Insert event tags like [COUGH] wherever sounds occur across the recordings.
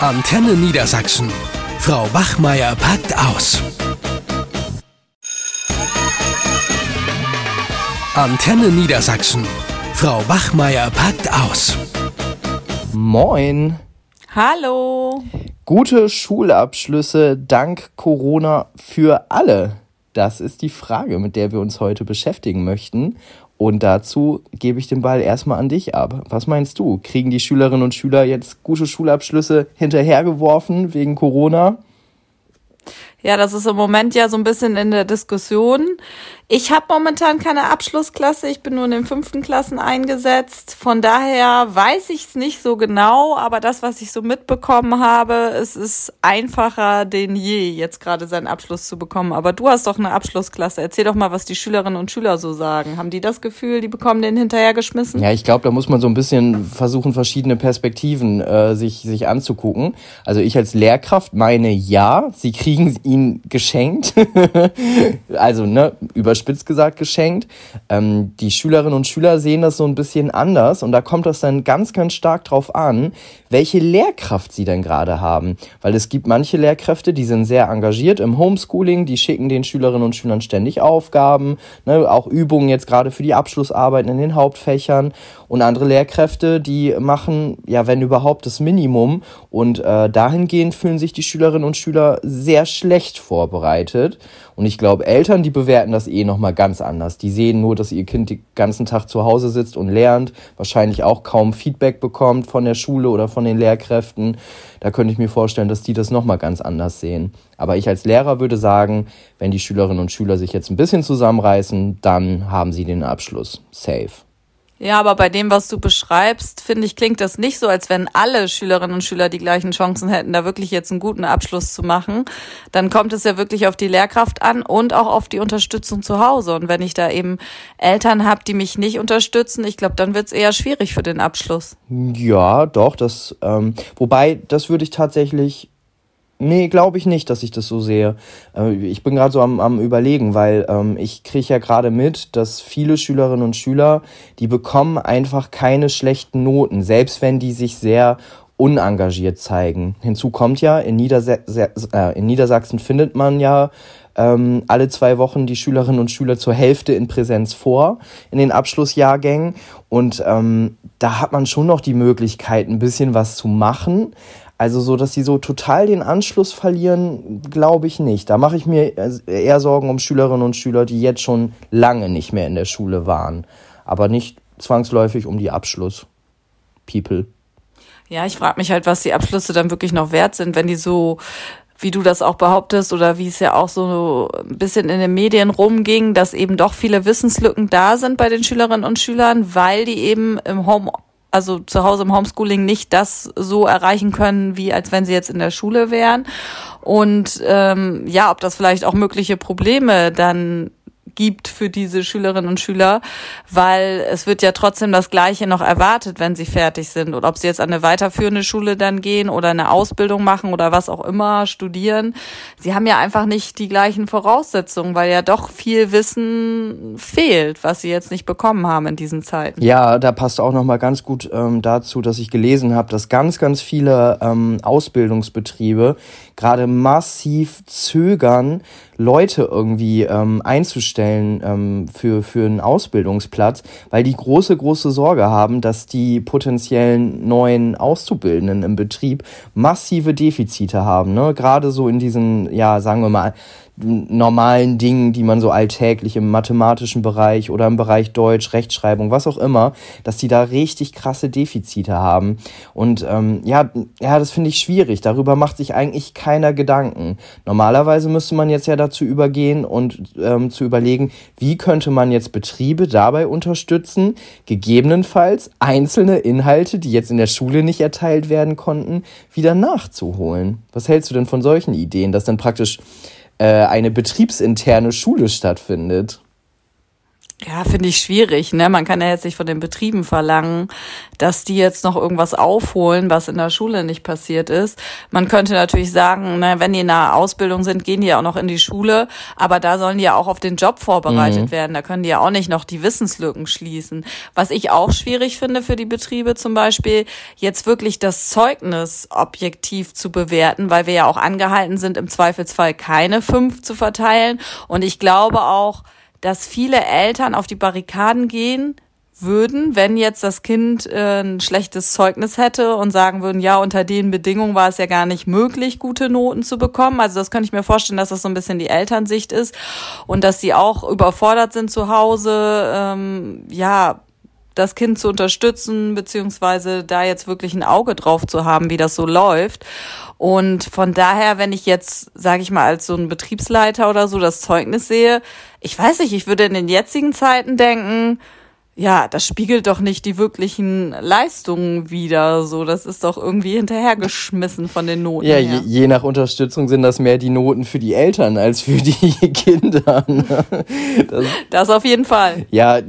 Antenne Niedersachsen. Frau Wachmeier packt aus. Antenne Niedersachsen. Frau Wachmeier packt aus. Moin. Hallo. Gute Schulabschlüsse dank Corona für alle. Das ist die Frage, mit der wir uns heute beschäftigen möchten. Und dazu gebe ich den Ball erstmal an dich ab. Was meinst du? Kriegen die Schülerinnen und Schüler jetzt gute Schulabschlüsse hinterhergeworfen wegen Corona? Ja, das ist im Moment ja so ein bisschen in der Diskussion. Ich habe momentan keine Abschlussklasse. Ich bin nur in den fünften Klassen eingesetzt. Von daher weiß ich es nicht so genau, aber das, was ich so mitbekommen habe, es ist einfacher denn je, jetzt gerade seinen Abschluss zu bekommen. Aber du hast doch eine Abschlussklasse. Erzähl doch mal, was die Schülerinnen und Schüler so sagen. Haben die das Gefühl, die bekommen den hinterhergeschmissen? Ja, ich glaube, da muss man so ein bisschen versuchen, verschiedene Perspektiven äh, sich, sich anzugucken. Also ich als Lehrkraft meine ja, sie kriegen ihn geschenkt. [LAUGHS] also, ne, über überspitzt gesagt geschenkt. Ähm, die Schülerinnen und Schüler sehen das so ein bisschen anders und da kommt das dann ganz, ganz stark drauf an, welche Lehrkraft sie denn gerade haben. Weil es gibt manche Lehrkräfte, die sind sehr engagiert im Homeschooling, die schicken den Schülerinnen und Schülern ständig Aufgaben, ne, auch Übungen jetzt gerade für die Abschlussarbeiten in den Hauptfächern und andere Lehrkräfte, die machen, ja, wenn überhaupt, das Minimum und äh, dahingehend fühlen sich die Schülerinnen und Schüler sehr schlecht vorbereitet. Und ich glaube, Eltern, die bewerten das eh nochmal ganz anders. Die sehen nur, dass ihr Kind den ganzen Tag zu Hause sitzt und lernt, wahrscheinlich auch kaum Feedback bekommt von der Schule oder von den Lehrkräften. Da könnte ich mir vorstellen, dass die das nochmal ganz anders sehen. Aber ich als Lehrer würde sagen, wenn die Schülerinnen und Schüler sich jetzt ein bisschen zusammenreißen, dann haben sie den Abschluss. Safe. Ja, aber bei dem, was du beschreibst, finde ich, klingt das nicht so, als wenn alle Schülerinnen und Schüler die gleichen Chancen hätten, da wirklich jetzt einen guten Abschluss zu machen. Dann kommt es ja wirklich auf die Lehrkraft an und auch auf die Unterstützung zu Hause. Und wenn ich da eben Eltern habe, die mich nicht unterstützen, ich glaube, dann wird es eher schwierig für den Abschluss. Ja, doch, das, ähm, wobei, das würde ich tatsächlich Nee, glaube ich nicht, dass ich das so sehe. Äh, ich bin gerade so am, am überlegen, weil ähm, ich kriege ja gerade mit, dass viele Schülerinnen und Schüler, die bekommen einfach keine schlechten Noten, selbst wenn die sich sehr unengagiert zeigen. Hinzu kommt ja, in, Niedersa äh, in Niedersachsen findet man ja ähm, alle zwei Wochen die Schülerinnen und Schüler zur Hälfte in Präsenz vor in den Abschlussjahrgängen. Und ähm, da hat man schon noch die Möglichkeit, ein bisschen was zu machen. Also so, dass sie so total den Anschluss verlieren, glaube ich nicht. Da mache ich mir eher Sorgen um Schülerinnen und Schüler, die jetzt schon lange nicht mehr in der Schule waren. Aber nicht zwangsläufig um die Abschluss-People. Ja, ich frage mich halt, was die Abschlüsse dann wirklich noch wert sind, wenn die so wie du das auch behauptest oder wie es ja auch so ein bisschen in den Medien rumging, dass eben doch viele Wissenslücken da sind bei den Schülerinnen und Schülern, weil die eben im Home also zu Hause im Homeschooling nicht das so erreichen können, wie als wenn sie jetzt in der Schule wären. Und ähm, ja, ob das vielleicht auch mögliche Probleme dann gibt für diese Schülerinnen und Schüler, weil es wird ja trotzdem das Gleiche noch erwartet, wenn sie fertig sind. Und ob sie jetzt an eine weiterführende Schule dann gehen oder eine Ausbildung machen oder was auch immer, studieren. Sie haben ja einfach nicht die gleichen Voraussetzungen, weil ja doch viel Wissen fehlt, was sie jetzt nicht bekommen haben in diesen Zeiten. Ja, da passt auch noch mal ganz gut ähm, dazu, dass ich gelesen habe, dass ganz, ganz viele ähm, Ausbildungsbetriebe gerade massiv zögern, Leute irgendwie ähm, einzustellen ähm, für, für einen Ausbildungsplatz, weil die große, große Sorge haben, dass die potenziellen neuen Auszubildenden im Betrieb massive Defizite haben. Ne? Gerade so in diesen, ja, sagen wir mal, normalen Dingen, die man so alltäglich im mathematischen Bereich oder im Bereich Deutsch, Rechtschreibung, was auch immer, dass die da richtig krasse Defizite haben. Und ähm, ja, ja, das finde ich schwierig. Darüber macht sich eigentlich keiner Gedanken. Normalerweise müsste man jetzt ja dazu übergehen und ähm, zu überlegen, wie könnte man jetzt Betriebe dabei unterstützen, gegebenenfalls einzelne Inhalte, die jetzt in der Schule nicht erteilt werden konnten, wieder nachzuholen. Was hältst du denn von solchen Ideen, dass dann praktisch äh, eine betriebsinterne Schule stattfindet. Ja, finde ich schwierig. Ne? Man kann ja jetzt nicht von den Betrieben verlangen, dass die jetzt noch irgendwas aufholen, was in der Schule nicht passiert ist. Man könnte natürlich sagen, ne, wenn die in einer Ausbildung sind, gehen die ja auch noch in die Schule, aber da sollen die ja auch auf den Job vorbereitet mhm. werden. Da können die ja auch nicht noch die Wissenslücken schließen. Was ich auch schwierig finde für die Betriebe zum Beispiel, jetzt wirklich das Zeugnis objektiv zu bewerten, weil wir ja auch angehalten sind, im Zweifelsfall keine fünf zu verteilen. Und ich glaube auch, dass viele Eltern auf die Barrikaden gehen würden, wenn jetzt das Kind äh, ein schlechtes Zeugnis hätte und sagen würden, ja, unter den Bedingungen war es ja gar nicht möglich, gute Noten zu bekommen. Also das könnte ich mir vorstellen, dass das so ein bisschen die Elternsicht ist und dass sie auch überfordert sind zu Hause, ähm, ja, das Kind zu unterstützen, beziehungsweise da jetzt wirklich ein Auge drauf zu haben, wie das so läuft. Und von daher, wenn ich jetzt, sage ich mal, als so ein Betriebsleiter oder so das Zeugnis sehe, ich weiß nicht, ich würde in den jetzigen Zeiten denken, ja, das spiegelt doch nicht die wirklichen Leistungen wider. So, das ist doch irgendwie hinterhergeschmissen von den Noten. Ja, je, je, nach Unterstützung sind das mehr die Noten für die Eltern als für die [LAUGHS] Kinder. Das, das auf jeden Fall. Ja,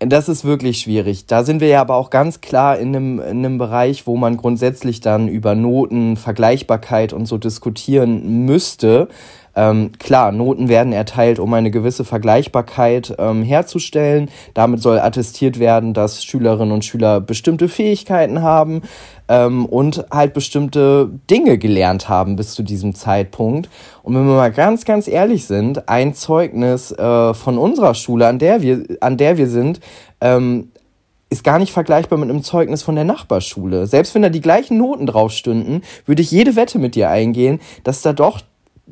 das ist wirklich schwierig. Da sind wir ja aber auch ganz klar in einem, in einem Bereich, wo man grundsätzlich dann über Noten, Vergleichbarkeit und so diskutieren müsste. Ähm, klar, Noten werden erteilt, um eine gewisse Vergleichbarkeit ähm, herzustellen. Damit soll attestiert werden, dass Schülerinnen und Schüler bestimmte Fähigkeiten haben ähm, und halt bestimmte Dinge gelernt haben bis zu diesem Zeitpunkt. Und wenn wir mal ganz, ganz ehrlich sind, ein Zeugnis äh, von unserer Schule, an der wir, an der wir sind, ähm, ist gar nicht vergleichbar mit einem Zeugnis von der Nachbarschule. Selbst wenn da die gleichen Noten drauf stünden, würde ich jede Wette mit dir eingehen, dass da doch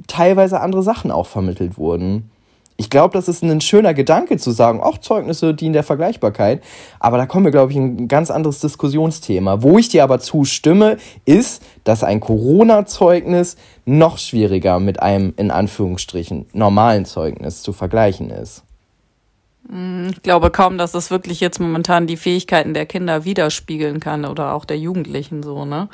teilweise andere Sachen auch vermittelt wurden. Ich glaube, das ist ein schöner Gedanke zu sagen, auch Zeugnisse dienen der Vergleichbarkeit. Aber da kommen wir, glaube ich, in ein ganz anderes Diskussionsthema. Wo ich dir aber zustimme, ist, dass ein Corona-Zeugnis noch schwieriger mit einem, in Anführungsstrichen, normalen Zeugnis zu vergleichen ist. Hm, ich glaube kaum, dass das wirklich jetzt momentan die Fähigkeiten der Kinder widerspiegeln kann oder auch der Jugendlichen so, ne?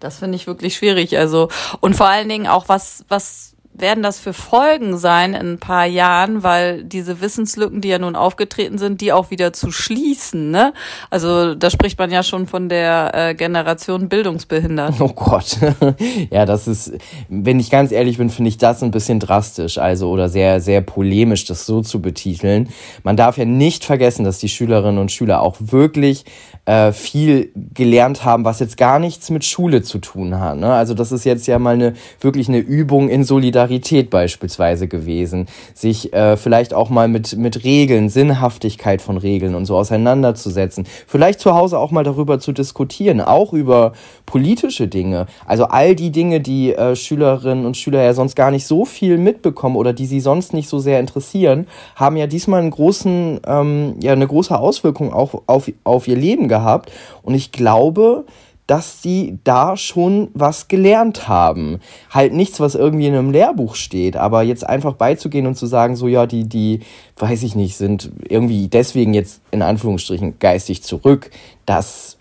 Das finde ich wirklich schwierig. Also, und vor allen Dingen auch, was, was werden das für Folgen sein in ein paar Jahren, weil diese Wissenslücken, die ja nun aufgetreten sind, die auch wieder zu schließen. Ne? Also da spricht man ja schon von der äh, Generation Bildungsbehindert. Oh Gott, [LAUGHS] ja, das ist, wenn ich ganz ehrlich bin, finde ich das ein bisschen drastisch, also oder sehr, sehr polemisch, das so zu betiteln. Man darf ja nicht vergessen, dass die Schülerinnen und Schüler auch wirklich äh, viel gelernt haben, was jetzt gar nichts mit Schule zu tun hat. Ne? Also das ist jetzt ja mal eine wirklich eine Übung in Solidarität beispielsweise gewesen, sich äh, vielleicht auch mal mit mit Regeln, Sinnhaftigkeit von Regeln und so auseinanderzusetzen, vielleicht zu Hause auch mal darüber zu diskutieren, auch über politische Dinge. Also all die Dinge, die äh, Schülerinnen und Schüler ja sonst gar nicht so viel mitbekommen oder die sie sonst nicht so sehr interessieren, haben ja diesmal einen großen, ähm, ja eine große Auswirkung auch auf auf ihr Leben gehabt und ich glaube, dass sie da schon was gelernt haben. Halt nichts, was irgendwie in einem Lehrbuch steht, aber jetzt einfach beizugehen und zu sagen, so ja, die, die, weiß ich nicht, sind irgendwie deswegen jetzt in Anführungsstrichen geistig zurück, das,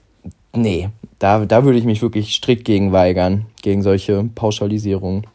nee, da, da würde ich mich wirklich strikt gegen weigern, gegen solche Pauschalisierungen.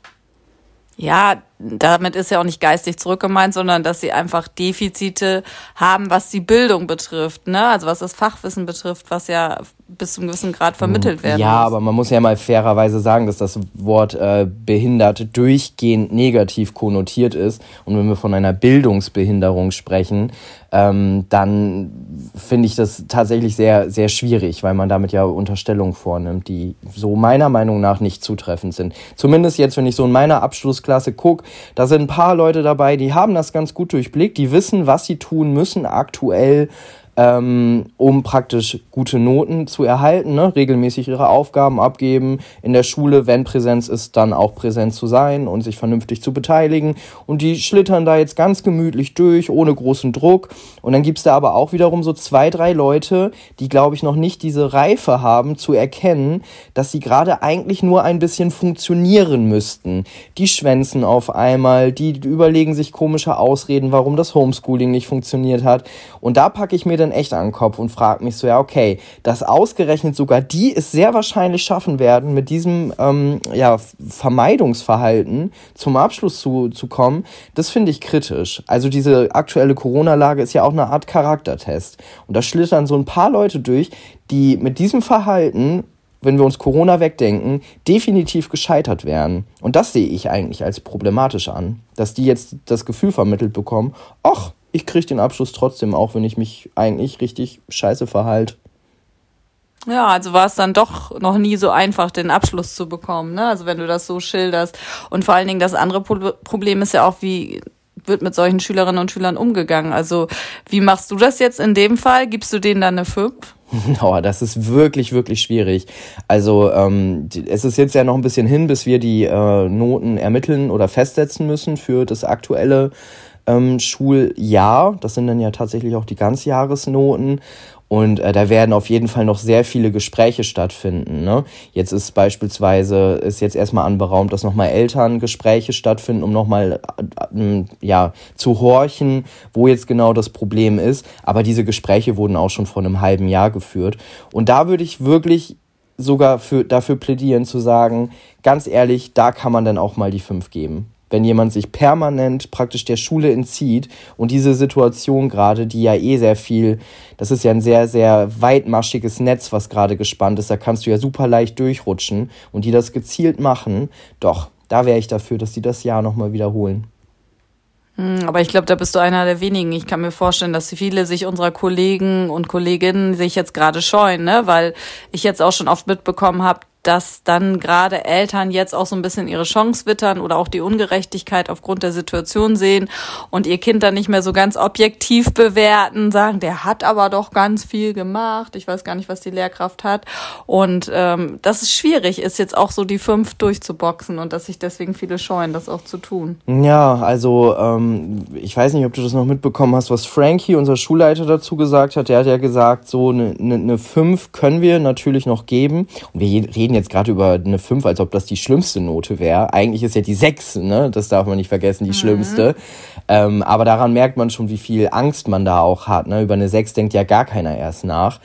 Ja, damit ist ja auch nicht geistig zurückgemeint, sondern dass sie einfach Defizite haben, was die Bildung betrifft, ne? Also was das Fachwissen betrifft, was ja bis zum gewissen Grad vermittelt werden Ja, muss. aber man muss ja mal fairerweise sagen, dass das Wort äh, behindert durchgehend negativ konnotiert ist. Und wenn wir von einer Bildungsbehinderung sprechen, ähm, dann finde ich das tatsächlich sehr, sehr schwierig, weil man damit ja Unterstellungen vornimmt, die so meiner Meinung nach nicht zutreffend sind. Zumindest jetzt, wenn ich so in meiner Abschlussklasse gucke, da sind ein paar Leute dabei, die haben das ganz gut durchblickt, die wissen, was sie tun müssen aktuell, ähm, um praktisch gute Noten zu erhalten, ne? regelmäßig ihre Aufgaben abgeben, in der Schule, wenn Präsenz ist, dann auch präsent zu sein und sich vernünftig zu beteiligen. Und die schlittern da jetzt ganz gemütlich durch, ohne großen Druck. Und dann gibt's da aber auch wiederum so zwei, drei Leute, die, glaube ich, noch nicht diese Reife haben, zu erkennen, dass sie gerade eigentlich nur ein bisschen funktionieren müssten. Die schwänzen auf einmal, die überlegen sich komische Ausreden, warum das Homeschooling nicht funktioniert hat. Und da packe ich mir dann dann echt an den Kopf und frage mich so, ja, okay, dass ausgerechnet sogar die es sehr wahrscheinlich schaffen werden, mit diesem ähm, ja, Vermeidungsverhalten zum Abschluss zu, zu kommen, das finde ich kritisch. Also diese aktuelle Corona-Lage ist ja auch eine Art Charaktertest. Und da schlittern so ein paar Leute durch, die mit diesem Verhalten wenn wir uns Corona wegdenken, definitiv gescheitert wären. Und das sehe ich eigentlich als problematisch an, dass die jetzt das Gefühl vermittelt bekommen, ach, ich kriege den Abschluss trotzdem, auch wenn ich mich eigentlich richtig scheiße verhalte. Ja, also war es dann doch noch nie so einfach, den Abschluss zu bekommen, ne? Also wenn du das so schilderst. Und vor allen Dingen das andere Problem ist ja auch, wie wird mit solchen Schülerinnen und Schülern umgegangen? Also wie machst du das jetzt in dem Fall? Gibst du denen dann eine 5? [LAUGHS] Oh, das ist wirklich, wirklich schwierig. Also ähm, es ist jetzt ja noch ein bisschen hin, bis wir die äh, Noten ermitteln oder festsetzen müssen für das aktuelle ähm, Schuljahr. Das sind dann ja tatsächlich auch die Ganzjahresnoten. Und äh, da werden auf jeden Fall noch sehr viele Gespräche stattfinden. Ne? Jetzt ist beispielsweise, ist jetzt erstmal anberaumt, dass nochmal Elterngespräche stattfinden, um nochmal äh, ja, zu horchen, wo jetzt genau das Problem ist. Aber diese Gespräche wurden auch schon vor einem halben Jahr geführt. Und da würde ich wirklich sogar für, dafür plädieren zu sagen, ganz ehrlich, da kann man dann auch mal die fünf geben wenn jemand sich permanent praktisch der Schule entzieht und diese Situation gerade, die ja eh sehr viel, das ist ja ein sehr, sehr weitmaschiges Netz, was gerade gespannt ist, da kannst du ja super leicht durchrutschen und die das gezielt machen, doch, da wäre ich dafür, dass die das Jahr nochmal wiederholen. Hm, aber ich glaube, da bist du einer der wenigen. Ich kann mir vorstellen, dass viele sich unserer Kollegen und Kolleginnen sich jetzt gerade scheuen, ne? weil ich jetzt auch schon oft mitbekommen habe, dass dann gerade Eltern jetzt auch so ein bisschen ihre Chance wittern oder auch die Ungerechtigkeit aufgrund der Situation sehen und ihr Kind dann nicht mehr so ganz objektiv bewerten, sagen, der hat aber doch ganz viel gemacht, ich weiß gar nicht, was die Lehrkraft hat. Und ähm, das ist schwierig, ist jetzt auch so die fünf durchzuboxen und dass sich deswegen viele scheuen, das auch zu tun. Ja, also ähm, ich weiß nicht, ob du das noch mitbekommen hast, was Frankie, unser Schulleiter, dazu gesagt hat. Der hat ja gesagt, so eine, eine, eine fünf können wir natürlich noch geben. Und wir reden reden jetzt gerade über eine 5, als ob das die schlimmste Note wäre. Eigentlich ist ja die 6, ne? Das darf man nicht vergessen, die mhm. schlimmste. Ähm, aber daran merkt man schon, wie viel Angst man da auch hat. Ne? Über eine 6 denkt ja gar keiner erst nach.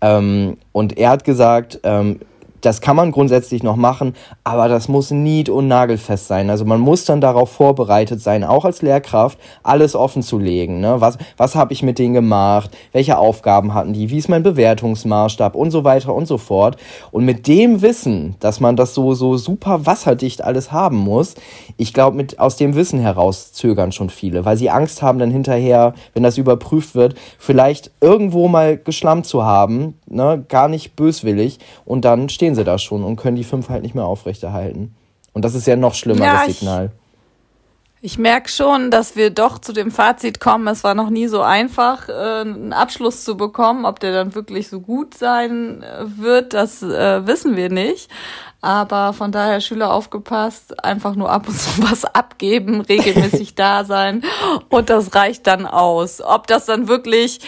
Ähm, und er hat gesagt, ähm, das kann man grundsätzlich noch machen, aber das muss nied- und nagelfest sein. Also man muss dann darauf vorbereitet sein, auch als Lehrkraft, alles offen zu legen. Ne? Was, was habe ich mit denen gemacht? Welche Aufgaben hatten die? Wie ist mein Bewertungsmaßstab? Und so weiter und so fort. Und mit dem Wissen, dass man das so, so super wasserdicht alles haben muss, ich glaube, mit aus dem Wissen heraus zögern schon viele, weil sie Angst haben, dann hinterher, wenn das überprüft wird, vielleicht irgendwo mal geschlammt zu haben, ne? gar nicht böswillig, und dann stehen stehen sie da schon und können die fünf halt nicht mehr aufrechterhalten. Und das ist ja noch schlimmeres ja, Signal. Ich merke schon, dass wir doch zu dem Fazit kommen, es war noch nie so einfach, äh, einen Abschluss zu bekommen. Ob der dann wirklich so gut sein äh, wird, das äh, wissen wir nicht. Aber von daher Schüler aufgepasst, einfach nur ab und zu [LAUGHS] was abgeben, regelmäßig da sein und das reicht dann aus. Ob das dann wirklich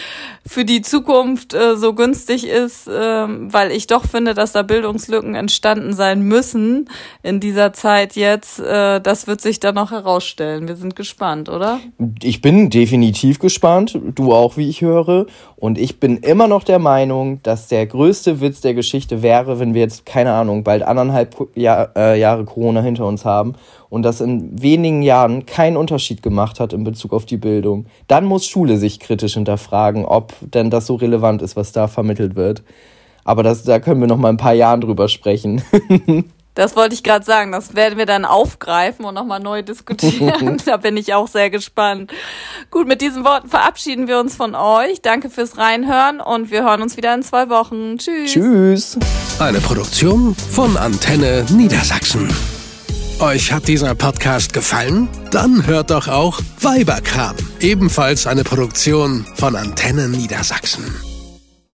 für die Zukunft äh, so günstig ist, äh, weil ich doch finde, dass da Bildungslücken entstanden sein müssen in dieser Zeit jetzt, äh, das wird sich dann noch herausstellen. Wir sind gespannt, oder? Ich bin definitiv gespannt, du auch, wie ich höre. Und ich bin immer noch der Meinung, dass der größte Witz der Geschichte wäre, wenn wir jetzt, keine Ahnung, bald anderthalb Jahr, äh, Jahre Corona hinter uns haben und das in wenigen Jahren keinen Unterschied gemacht hat in Bezug auf die Bildung. Dann muss Schule sich kritisch hinterfragen, ob denn das so relevant ist, was da vermittelt wird. Aber das, da können wir noch mal ein paar Jahren drüber sprechen. [LAUGHS] Das wollte ich gerade sagen. Das werden wir dann aufgreifen und nochmal neu diskutieren. [LAUGHS] da bin ich auch sehr gespannt. Gut, mit diesen Worten verabschieden wir uns von euch. Danke fürs Reinhören und wir hören uns wieder in zwei Wochen. Tschüss. Tschüss. Eine Produktion von Antenne Niedersachsen. Euch hat dieser Podcast gefallen? Dann hört doch auch Weiberkram. Ebenfalls eine Produktion von Antenne Niedersachsen.